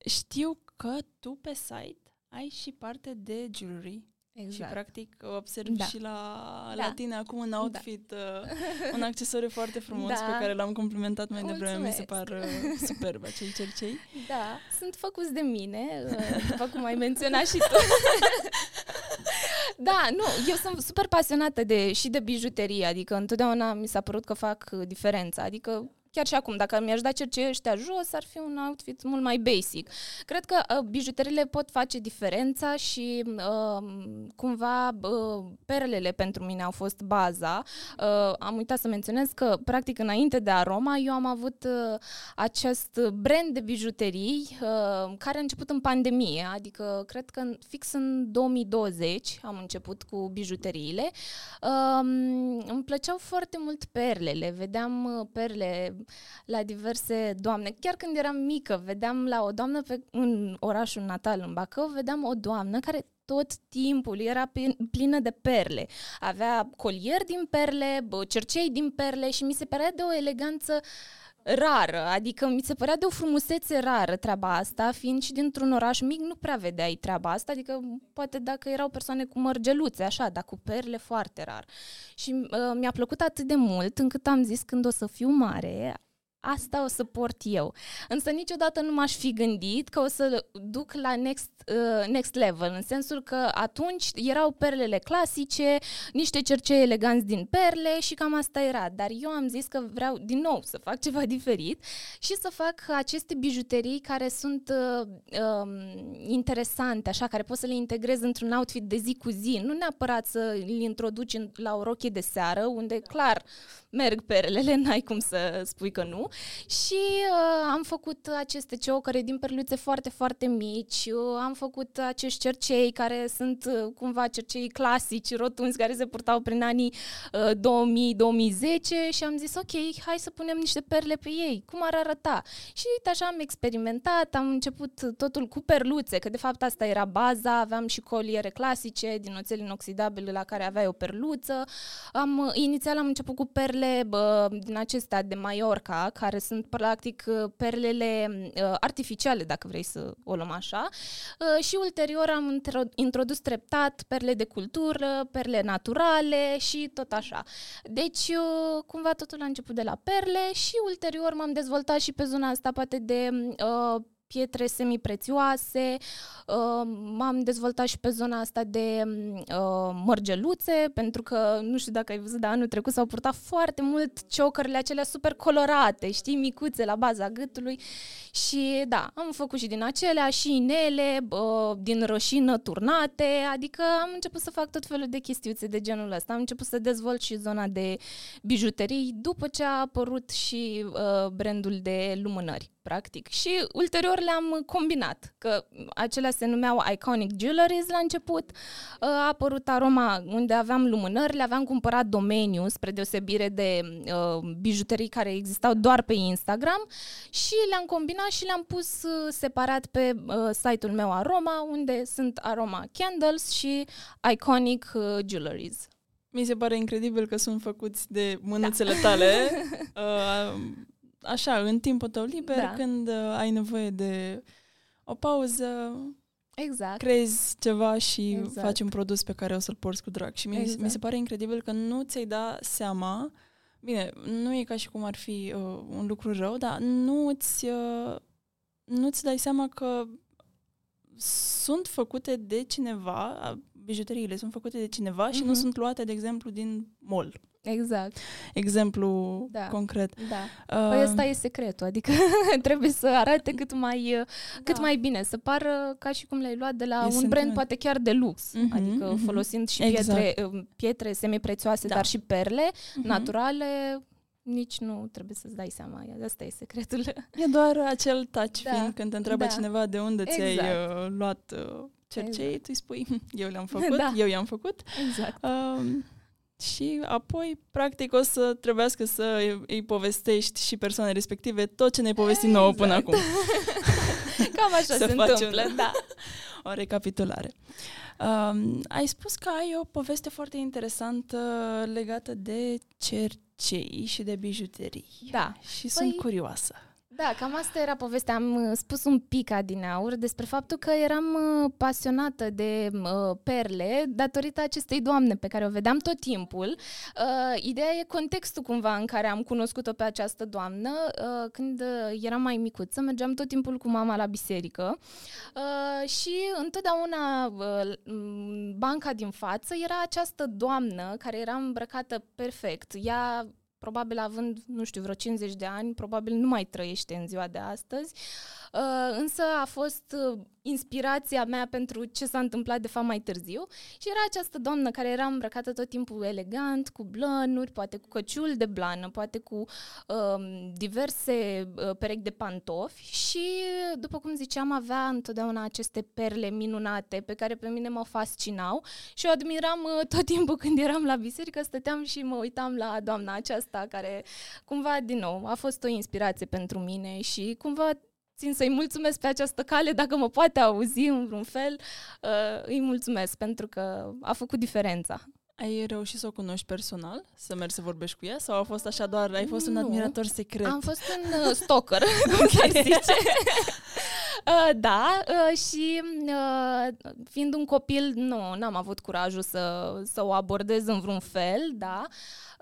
știu că tu pe site ai și parte de jewelry. Exact. Și practic observ da. și la, da. la tine acum un da. outfit, da. uh, un accesoriu foarte frumos da. pe care l-am complimentat mai Mulțumesc. devreme. Mi se par uh, superb acei cercei. Da, sunt făcuți de mine, uh, după cum ai menționat și tu. da, nu, eu sunt super pasionată de, și de bijuterie, adică întotdeauna mi s-a părut că fac diferența, adică chiar și acum, dacă mi-aș da cercei ăștia jos, ar fi un outfit mult mai basic. Cred că uh, bijuteriile pot face diferența și uh, cumva uh, perlele pentru mine au fost baza. Uh, am uitat să menționez că, practic, înainte de Aroma, eu am avut uh, acest brand de bijuterii uh, care a început în pandemie, adică cred că fix în 2020 am început cu bijuteriile. Uh, îmi plăceau foarte mult perlele, vedeam uh, perle la diverse doamne. Chiar când eram mică, vedeam la o doamnă pe, în orașul natal, în Bacău, vedeam o doamnă care tot timpul era plină de perle. Avea colier din perle, cercei din perle și mi se părea de o eleganță rară, adică mi se părea de o frumusețe rară treaba asta, fiind și dintr-un oraș mic nu prea vedeai treaba asta, adică poate dacă erau persoane cu mărgeluțe, așa, dar cu perle foarte rar. Și uh, mi-a plăcut atât de mult încât am zis când o să fiu mare, asta o să port eu. Însă niciodată nu m-aș fi gândit că o să duc la next, uh, next level, în sensul că atunci erau perlele clasice, niște cercei eleganți din perle și cam asta era. Dar eu am zis că vreau din nou să fac ceva diferit și să fac aceste bijuterii care sunt uh, uh, interesante, așa, care poți să le integrezi într-un outfit de zi cu zi, nu neapărat să le introduci în, la o rochie de seară, unde clar merg perlele, n-ai cum să spui că nu. Și uh, am făcut aceste ciocăre din perluțe foarte, foarte mici, uh, am făcut acești cercei care sunt uh, cumva cercei clasici, rotunzi, care se purtau prin anii uh, 2000-2010 și am zis, ok, hai să punem niște perle pe ei, cum ar arăta? Și uite, așa am experimentat, am început totul cu perluțe, că de fapt asta era baza, aveam și coliere clasice din oțel inoxidabile la care aveai o perluță. Am, inițial am început cu perle perle bă, din acestea de Mallorca, care sunt practic perlele uh, artificiale, dacă vrei să o luăm așa, uh, și ulterior am introdus treptat perle de cultură, perle naturale și tot așa. Deci, uh, cumva totul a început de la perle și ulterior m-am dezvoltat și pe zona asta poate de uh, pietre semiprețioase, uh, m-am dezvoltat și pe zona asta de uh, mărgeluțe, pentru că, nu știu dacă ai văzut, dar anul trecut s-au purtat foarte mult ciocările acelea super colorate, știi, micuțe la baza gâtului. Și da, am făcut și din acelea, și inele, uh, din rășină turnate, adică am început să fac tot felul de chestiuțe de genul ăsta, am început să dezvolt și zona de bijuterii după ce a apărut și uh, brandul de lumânări practic. Și ulterior le-am combinat, că acelea se numeau Iconic Jewelries la început. A apărut aroma unde aveam lumânări, le aveam cumpărat domeniu spre deosebire de uh, bijuterii care existau doar pe Instagram și le-am combinat și le-am pus uh, separat pe uh, site-ul meu Aroma, unde sunt Aroma Candles și Iconic uh, Jewelries. Mi se pare incredibil că sunt făcuți de mânuțele da. tale. [laughs] uh, așa, în timpul tău liber, da. când uh, ai nevoie de o pauză, Exact. crezi ceva și exact. faci un produs pe care o să-l porți cu drag. Și mi, exact. mi se pare incredibil că nu ți-ai da seama, bine, nu e ca și cum ar fi uh, un lucru rău, dar nu-ți, uh, nu-ți dai seama că sunt făcute de cineva, bijuteriile sunt făcute de cineva mm-hmm. și nu mhm. sunt luate, de exemplu, din mall. Exact. Exemplu da. concret. Da. Uh, păi ăsta e secretul, adică [laughs] trebuie să arate cât mai, da. cât mai bine, să pară ca și cum le-ai luat de la e un sentiment. brand poate chiar de lux, uh-huh, adică uh-huh. folosind și exact. pietre, uh, pietre semiprețioase, da. dar și perle uh-huh. naturale, nici nu trebuie să-ți dai seama. Asta e secretul. [laughs] E doar acel touch da. fiind când te întreabă da. cineva de unde exact. ți-ai uh, luat uh, cercei, exact. tu îi spui, [laughs] eu le-am făcut, da. eu i-am făcut. Exact. Uh, și apoi, practic, o să trebuiască să îi povestești și persoane respective tot ce ne-ai povestit exact. nouă până acum. [laughs] Cam așa [laughs] se întâmplă, un, da. O recapitulare. Um, ai spus că ai o poveste foarte interesantă legată de cercei și de bijuterii. Da. Și păi, sunt curioasă. Da, cam asta era povestea. Am uh, spus un pic adineaur despre faptul că eram uh, pasionată de uh, perle datorită acestei doamne pe care o vedeam tot timpul. Uh, ideea e contextul cumva în care am cunoscut-o pe această doamnă. Uh, când uh, eram mai micuță, mergeam tot timpul cu mama la biserică uh, și întotdeauna uh, banca din față era această doamnă care era îmbrăcată perfect. Ea probabil având, nu știu, vreo 50 de ani, probabil nu mai trăiește în ziua de astăzi, uh, însă a fost uh, inspirația mea pentru ce s-a întâmplat de fapt mai târziu. Și era această doamnă care era îmbrăcată tot timpul elegant, cu blănuri, poate cu căciul de blană, poate cu um, diverse uh, perechi de pantofi. Și, după cum ziceam, avea întotdeauna aceste perle minunate pe care pe mine mă fascinau. Și o admiram uh, tot timpul când eram la biserică, stăteam și mă uitam la doamna aceasta care, cumva, din nou, a fost o inspirație pentru mine și, cumva, țin să-i mulțumesc pe această cale, dacă mă poate auzi în vreun fel, uh, îi mulțumesc pentru că a făcut diferența. Ai reușit să o cunoști personal? Să mergi să vorbești cu ea? Sau a fost așa doar, ai fost un admirator secret? Am fost un uh, stalker, [laughs] cum se zice. uh, da, uh, și uh, fiind un copil, nu, n-am avut curajul să, să o abordez în vreun fel, da. Uh,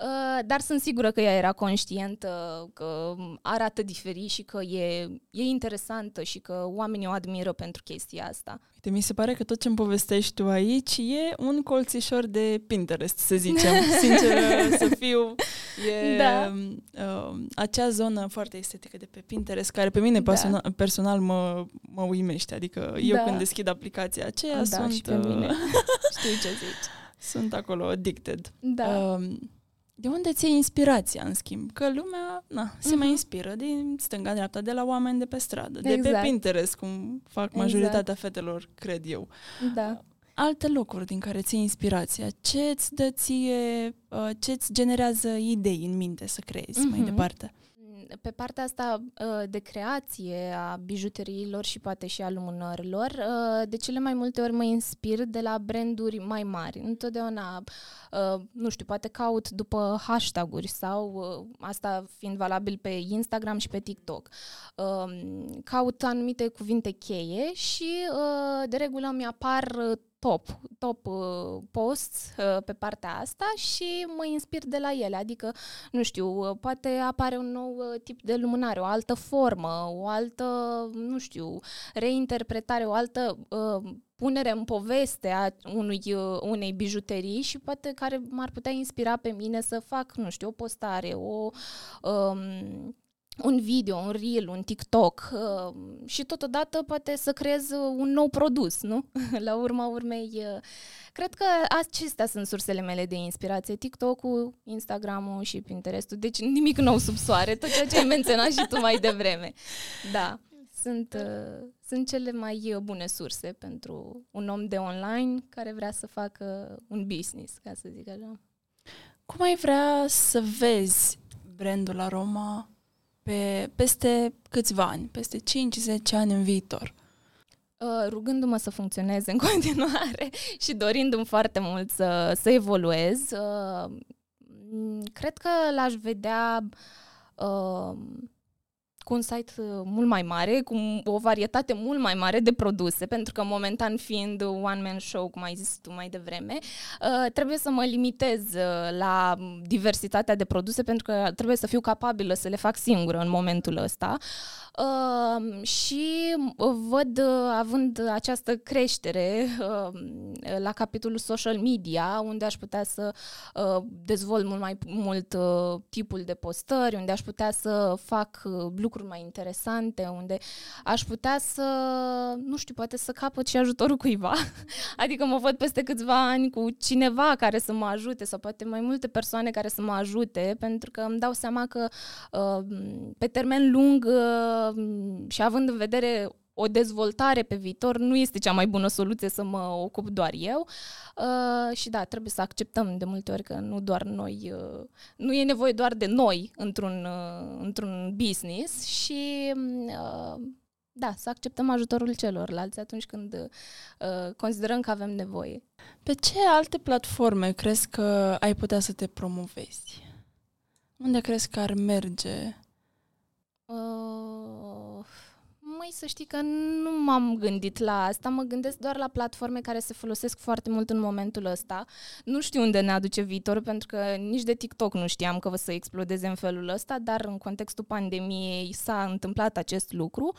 dar sunt sigură că ea era conștientă că arată diferit și că e, e interesantă și că oamenii o admiră pentru chestia asta. Uite, mi se pare că tot ce îmi povestești tu aici e un colțișor de Pinterest, să zicem. [laughs] Sincer să fiu, e da. uh, acea zonă foarte estetică de pe Pinterest, care pe mine da. personal, personal mă, mă uimește. Adică eu da. când deschid aplicația aceea da, sunt... Și pe mine. Uh, [laughs] Știu ce zici. Sunt acolo addicted. Da. Uh, de unde ți inspirația, în schimb? Că lumea na, se uh-huh. mai inspiră din stânga-dreapta, de la oameni de pe stradă, exact. de pe exact. Pinterest, cum fac majoritatea exact. fetelor, cred eu. Da. Alte locuri din care ți inspirația, ce îți dă ție, uh, ce îți generează idei în minte să creezi uh-huh. mai mhm. departe? Pe partea asta uh, de creație a bijuteriilor și poate și a lumânărilor, uh, de cele mai multe ori mă inspir de la branduri mai mari. Întotdeauna, uh, nu știu, poate caut după hashtag-uri sau asta fiind valabil pe Instagram și pe TikTok. Caut anumite cuvinte cheie și de regulă mi apar top, top uh, posts uh, pe partea asta și mă inspir de la ele. Adică, nu știu, uh, poate apare un nou uh, tip de lumânare, o altă formă, o altă, nu știu, reinterpretare, o altă uh, punere în poveste a unui, uh, unei bijuterii și poate care m-ar putea inspira pe mine să fac, nu știu, o postare, o... Um, un video, un reel, un TikTok uh, și totodată poate să creez un nou produs, nu? [laughs] La urma urmei, uh, cred că acestea sunt sursele mele de inspirație, TikTok-ul, Instagram-ul și Pinterest-ul, deci nimic nou sub soare, tot ceea ce ai menționat și tu mai devreme. Da, sunt, uh, sunt cele mai bune surse pentru un om de online care vrea să facă un business, ca să zic așa. Cum ai vrea să vezi brandul Aroma pe, peste câțiva ani, peste 5-10 ani în viitor? Uh, rugându-mă să funcționeze în [laughs] continuare și dorindu-mi foarte mult să, să evoluez, uh, cred că l-aș vedea uh, cu un site uh, mult mai mare, cu o varietate mult mai mare de produse, pentru că momentan fiind one-man show, cum ai zis tu mai devreme, uh, trebuie să mă limitez uh, la diversitatea de produse, pentru că trebuie să fiu capabilă să le fac singură în momentul ăsta. Uh, și văd, având această creștere uh, la capitolul social media, unde aș putea să uh, dezvolt mult mai mult uh, tipul de postări, unde aș putea să fac lucruri mai interesante, unde aș putea să, nu știu, poate să capăt și ajutorul cuiva. [laughs] adică mă văd peste câțiva ani cu cineva care să mă ajute sau poate mai multe persoane care să mă ajute, pentru că îmi dau seama că uh, pe termen lung uh, și având în vedere o dezvoltare pe viitor nu este cea mai bună soluție să mă ocup doar eu. Uh, și da, trebuie să acceptăm de multe ori că nu doar noi, uh, nu e nevoie doar de noi într-un, uh, într-un business și uh, da, să acceptăm ajutorul celorlalți atunci când uh, considerăm că avem nevoie. Pe ce alte platforme crezi că ai putea să te promovezi? Unde crezi că ar merge? Uh, Măi, să știi că nu m-am gândit la asta, mă gândesc doar la platforme care se folosesc foarte mult în momentul ăsta. Nu știu unde ne aduce viitorul, pentru că nici de TikTok nu știam că o să explodeze în felul ăsta, dar în contextul pandemiei s-a întâmplat acest lucru.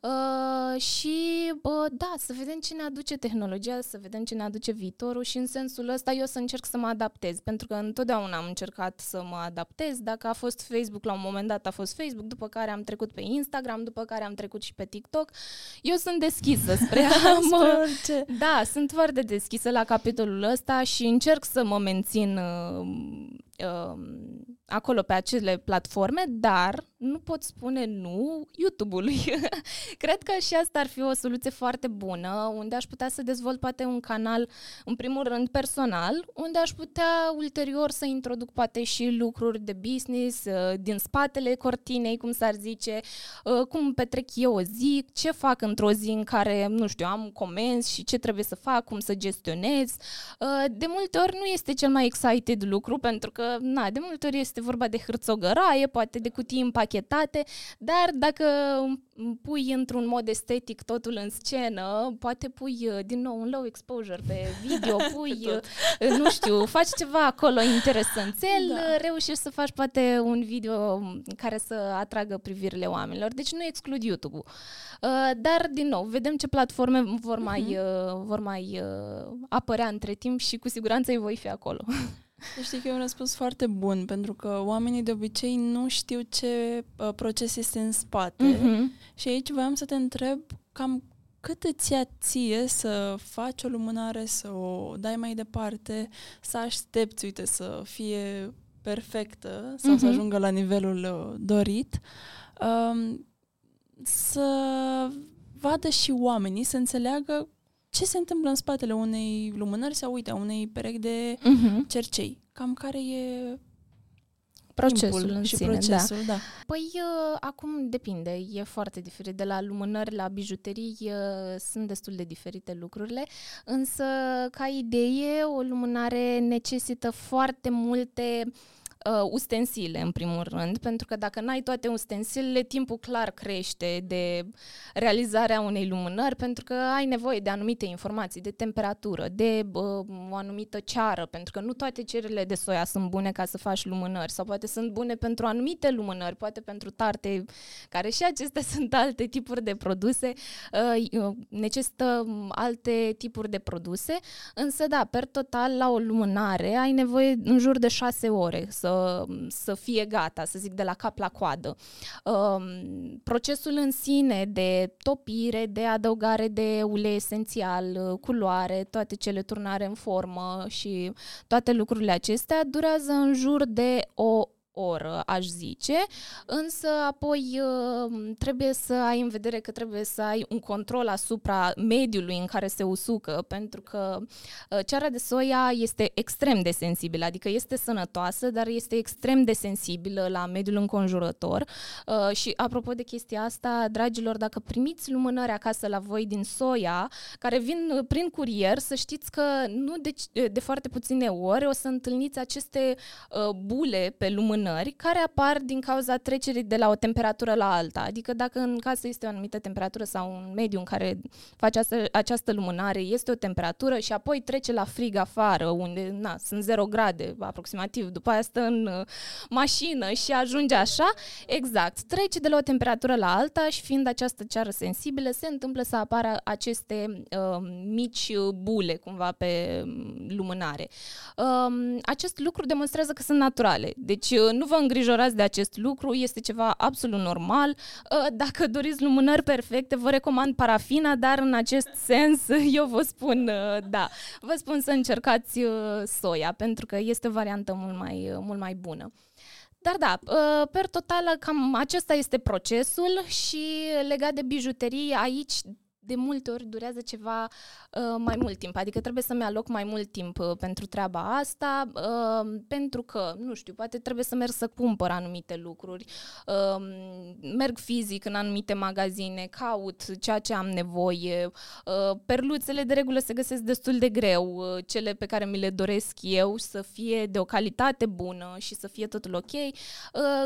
Uh, și uh, da, să vedem ce ne aduce tehnologia, să vedem ce ne aduce viitorul și în sensul ăsta eu să încerc să mă adaptez, pentru că întotdeauna am încercat să mă adaptez. Dacă a fost Facebook la un moment dat, a fost Facebook, după care am trecut pe Instagram, după care am trecut și pe TikTok. Eu sunt deschisă spre [laughs] a mă... Da, sunt foarte deschisă la capitolul ăsta și încerc să mă mențin uh, uh, acolo pe acele platforme, dar nu pot spune nu YouTube-ului. [laughs] Cred că și asta ar fi o soluție foarte bună, unde aș putea să dezvolt poate un canal, în primul rând personal, unde aș putea ulterior să introduc poate și lucruri de business uh, din spatele cortinei, cum s-ar zice, uh, cum petrec eu o zi, ce fac într-o zi în care, nu știu, am comenzi și ce trebuie să fac, cum să gestionez. Uh, de multe ori nu este cel mai excited lucru, pentru că, na, de multe ori este vorba de hârțogăraie, poate de cutii împachetate, dar dacă pui într-un mod estetic totul în scenă, poate pui uh, din nou un low exposure pe video, [laughs] pui, uh, nu știu, faci ceva acolo interesanțel, da. reușești să faci poate un video care să atragă privirile oamenilor. Deci nu exclud YouTube-ul. Uh, dar, din nou, vedem ce platforme vor mai, uh-huh. vor mai apărea între timp și cu siguranță îi voi fi acolo. [laughs] Știi că e un răspuns foarte bun, pentru că oamenii de obicei nu știu ce uh, proces este în spate. Mm-hmm. Și aici voiam să te întreb cam cât îți ia ție să faci o lumânare, să o dai mai departe, să aștepți, uite, să fie perfectă sau mm-hmm. să ajungă la nivelul uh, dorit, um, să vadă și oamenii, să înțeleagă ce se întâmplă în spatele unei lumânări sau, uite, a unei perechi de uh-huh. cercei. Cam care e procesul în și sine, procesul, da. da. Păi uh, acum depinde, e foarte diferit. De la lumânări la bijuterii uh, sunt destul de diferite lucrurile, însă ca idee o lumânare necesită foarte multe uh, ustensile, în primul rând, pentru că dacă n-ai toate ustensilele, timpul clar crește de realizarea unei lumânări, pentru că ai nevoie de anumite informații, de temperatură, de uh, o anumită ceară, pentru că nu toate cererile de soia sunt bune ca să faci lumânări, sau poate sunt bune pentru anumite lumânări, poate pentru tarte, care și acestea [laughs] sunt alte tipuri de produse, uh, uh, necesită alte tipuri de produse, însă da, per total, la o lumânare ai nevoie în jur de șase ore să, să fie gata, să zic, de la cap la coadă. Um, procesul în sine de topire, de adăugare de ulei esențial, culoare, toate cele turnare în formă și toate lucrurile acestea durează în jur de o oră, aș zice, însă apoi uh, trebuie să ai în vedere că trebuie să ai un control asupra mediului în care se usucă, pentru că uh, ceara de soia este extrem de sensibilă, adică este sănătoasă, dar este extrem de sensibilă la mediul înconjurător. Uh, și apropo de chestia asta, dragilor, dacă primiți lumânări acasă la voi din soia, care vin prin curier, să știți că nu de, de foarte puține ori o să întâlniți aceste bule pe lumânări lumânări care apar din cauza trecerii de la o temperatură la alta. Adică dacă în casă este o anumită temperatură sau un mediu în care face această, această lumânare, este o temperatură și apoi trece la frig afară, unde na, sunt 0 grade aproximativ, după aia stă în uh, mașină și ajunge așa, exact, trece de la o temperatură la alta și fiind această ceară sensibilă, se întâmplă să apară aceste uh, mici bule cumva pe um, lumânare. Uh, acest lucru demonstrează că sunt naturale. Deci uh, nu vă îngrijorați de acest lucru, este ceva absolut normal. Uh, dacă doriți lumânări perfecte, vă recomand parafina, dar în acest sens [laughs] eu vă spun uh, da. Vă spun să încercați uh, soia, pentru că este o variantă mult mai, mult mai bună. Dar da, per total, cam acesta este procesul și legat de bijuterii, aici de multe ori durează ceva uh, mai mult timp, adică trebuie să-mi aloc mai mult timp uh, pentru treaba asta, uh, pentru că, nu știu, poate trebuie să merg să cumpăr anumite lucruri, uh, merg fizic în anumite magazine, caut ceea ce am nevoie, uh, perluțele de regulă se găsesc destul de greu, uh, cele pe care mi le doresc eu să fie de o calitate bună și să fie totul ok, uh,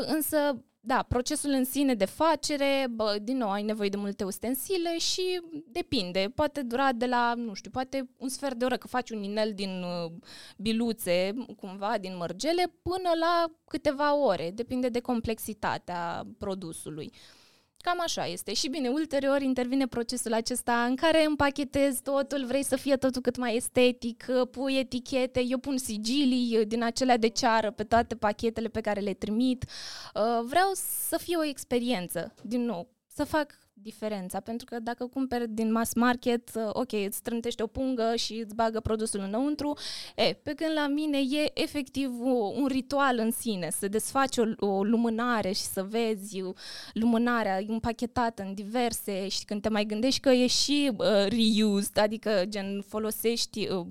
însă da, procesul în sine de facere, bă, din nou, ai nevoie de multe ustensile și depinde. Poate dura de la, nu știu, poate un sfert de oră că faci un inel din uh, biluțe, cumva, din mărgele, până la câteva ore. Depinde de complexitatea produsului. Cam așa este. Și bine, ulterior intervine procesul acesta în care împachetezi totul, vrei să fie totul cât mai estetic, pui etichete, eu pun sigilii din acelea de ceară pe toate pachetele pe care le trimit. Uh, vreau să fie o experiență, din nou, să fac diferența, pentru că dacă cumperi din mass market, uh, ok, îți strântește o pungă și îți bagă produsul înăuntru, e, pe când la mine e efectiv un ritual în sine, să desfaci o, o lumânare și să vezi lumânarea împachetată în diverse și când te mai gândești că e și uh, reused, adică gen folosești uh,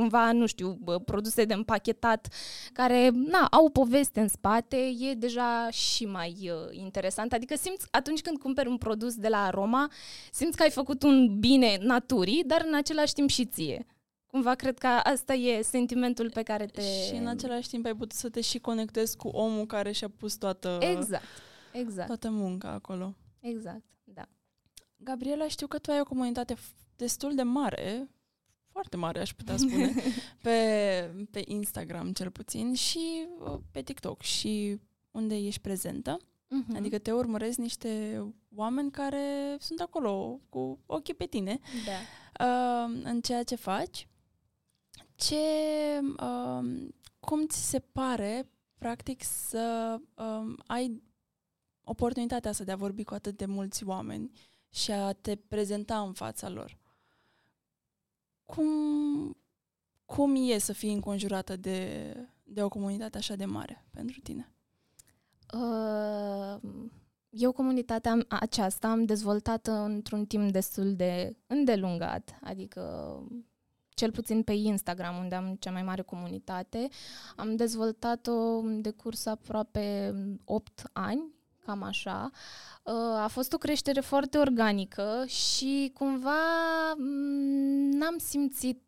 cumva, nu știu, produse de împachetat care, na, au o poveste în spate, e deja și mai uh, interesant. Adică simți, atunci când cumperi un produs de la Roma, simți că ai făcut un bine naturii, dar în același timp și ție. Cumva cred că asta e sentimentul pe care te... Și în același timp ai putut să te și conectezi cu omul care și-a pus toată... Exact, exact. Toată munca acolo. Exact, da. Gabriela, știu că tu ai o comunitate destul de mare foarte mare, aș putea spune, [laughs] pe, pe Instagram cel puțin și uh, pe TikTok și unde ești prezentă. Uh-huh. Adică te urmăresc niște oameni care sunt acolo cu ochii pe tine da. uh, în ceea ce faci. Ce, uh, cum ți se pare, practic, să uh, ai oportunitatea asta de a vorbi cu atât de mulți oameni și a te prezenta în fața lor? Cum, cum e să fii înconjurată de, de o comunitate așa de mare pentru tine? Uh, eu comunitatea aceasta am dezvoltat într-un timp destul de îndelungat, adică cel puțin pe Instagram, unde am cea mai mare comunitate. Am dezvoltat-o de curs aproape 8 ani, cam așa. Uh, a fost o creștere foarte organică și cumva mm, n-am simțit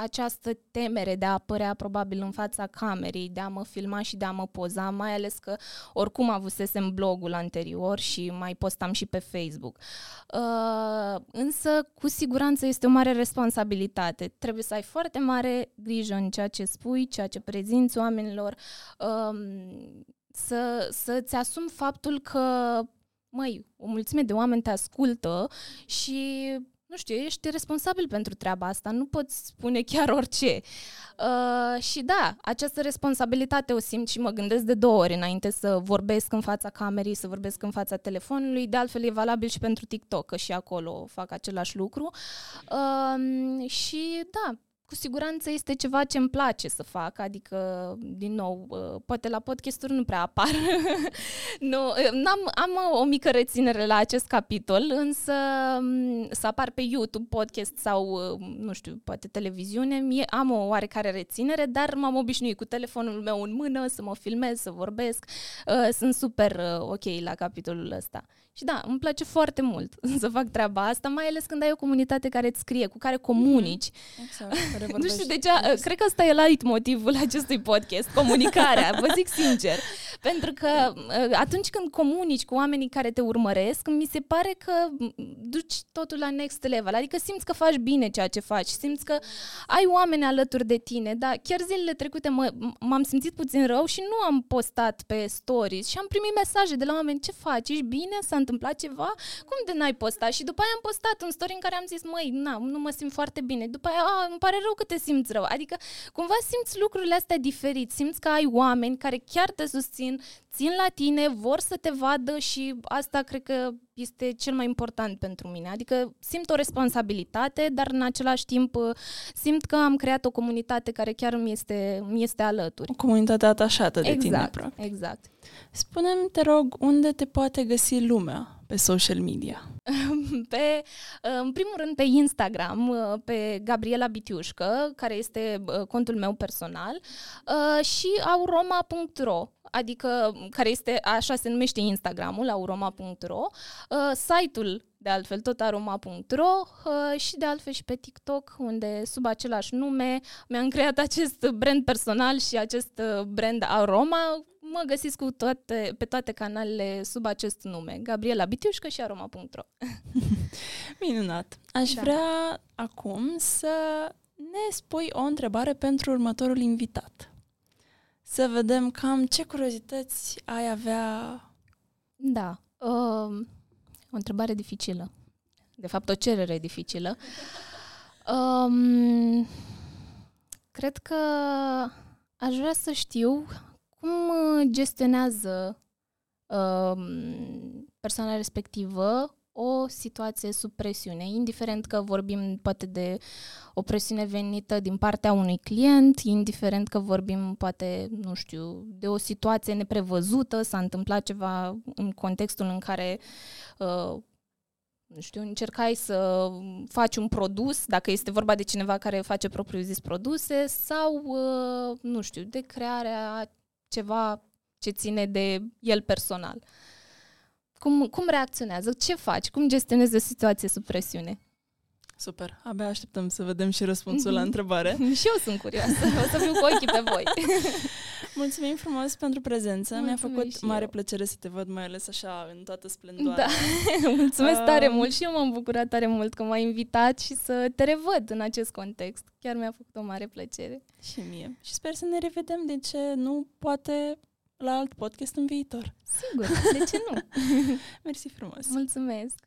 această temere de a apărea probabil în fața camerei, de a mă filma și de a mă poza, mai ales că oricum avusesem blogul anterior și mai postam și pe Facebook. Uh, însă, cu siguranță este o mare responsabilitate. Trebuie să ai foarte mare grijă în ceea ce spui, ceea ce prezinți oamenilor, um, să, să-ți asumi faptul că măi, o mulțime de oameni te ascultă și nu știu, ești responsabil pentru treaba asta, nu poți spune chiar orice. Uh, și da, această responsabilitate o simt și mă gândesc de două ori înainte să vorbesc în fața camerei, să vorbesc în fața telefonului, de altfel e valabil și pentru TikTok, că și acolo fac același lucru. Uh, și da, cu siguranță este ceva ce îmi place să fac, adică, din nou, uh, poate la podcasturi nu prea apar. [laughs] nu, uh, am am o mică reținere la acest capitol, însă mm, să apar pe YouTube podcast sau, uh, nu știu, poate televiziune, mie am o oarecare reținere, dar m-am obișnuit cu telefonul meu în mână să mă filmez, să vorbesc. Sunt super ok la capitolul ăsta. Și da, îmi place foarte mult [laughs] să fac treaba asta, mai ales când ai o comunitate care îți scrie, cu care comunici. Mm, exact, care nu știu de ce, cred că ăsta e light motivul acestui podcast, comunicarea, vă zic sincer. Pentru că uh, atunci când comunici cu oamenii care te urmăresc, mi se pare că duci totul la next level, adică simți că faci bine ceea ce faci, simți că ai oameni alături de tine, dar chiar zilele trecute mă, m-am simțit puțin rău și nu am postat pe stories și am primit mesaje de la oameni, ce faci, ești bine, s-a întâmplat ceva, cum de n-ai postat? Și după aia am postat un story în care am zis, măi, na, nu mă simt foarte bine. După aia, a, îmi pare rău că te simți rău. Adică, cumva simți lucrurile astea diferit. Simți că ai oameni care chiar te susțin, țin la tine, vor să te vadă și asta cred că este cel mai important pentru mine. Adică simt o responsabilitate, dar în același timp simt că am creat o comunitate care chiar mi este, mi este alături. O comunitate atașată de exact, tine, practic. Exact. Spune-mi, te rog, unde te poate găsi lumea? Pe social media? [laughs] pe, în primul rând pe Instagram, pe Gabriela Bitiușcă, care este contul meu personal, și auroma.ro, adică care este, așa se numește Instagramul, auroma.ro, site-ul de altfel tot aroma.ro și de altfel și pe TikTok, unde sub același nume mi-am creat acest brand personal și acest brand Aroma, mă găsiți cu toate, pe toate canalele sub acest nume, Gabriela Bitiușcă și aroma.ro. [laughs] Minunat! Aș da. vrea acum să ne spui o întrebare pentru următorul invitat. Să vedem cam ce curiozități ai avea. Da, uh, o întrebare dificilă. De fapt, o cerere dificilă. Um, cred că aș vrea să știu cum uh, gestionează uh, persoana respectivă o situație sub presiune, indiferent că vorbim poate de o presiune venită din partea unui client, indiferent că vorbim poate, nu știu, de o situație neprevăzută, s-a întâmplat ceva în contextul în care uh, nu știu, încercai să faci un produs, dacă este vorba de cineva care face propriu-zis produse, sau, uh, nu știu, de crearea ceva ce ține de el personal. Cum, cum reacționează? Ce faci? Cum gestionezi o situație sub presiune? Super. Abia așteptăm să vedem și răspunsul la întrebare. [laughs] și eu sunt curioasă. O să fiu cu ochii pe voi. [laughs] Mulțumim frumos pentru prezență. Mulțumim Mi-a făcut mare eu. plăcere să te văd, mai ales așa, în toată splendoarea. Da. [laughs] Mulțumesc uh... tare mult și eu m-am bucurat tare mult că m-ai invitat și să te revăd în acest context. Chiar mi-a făcut o mare plăcere. Și mie. Și sper să ne revedem, de ce nu, poate la alt podcast în viitor. Sigur, de ce nu? Mersi frumos. Mulțumesc.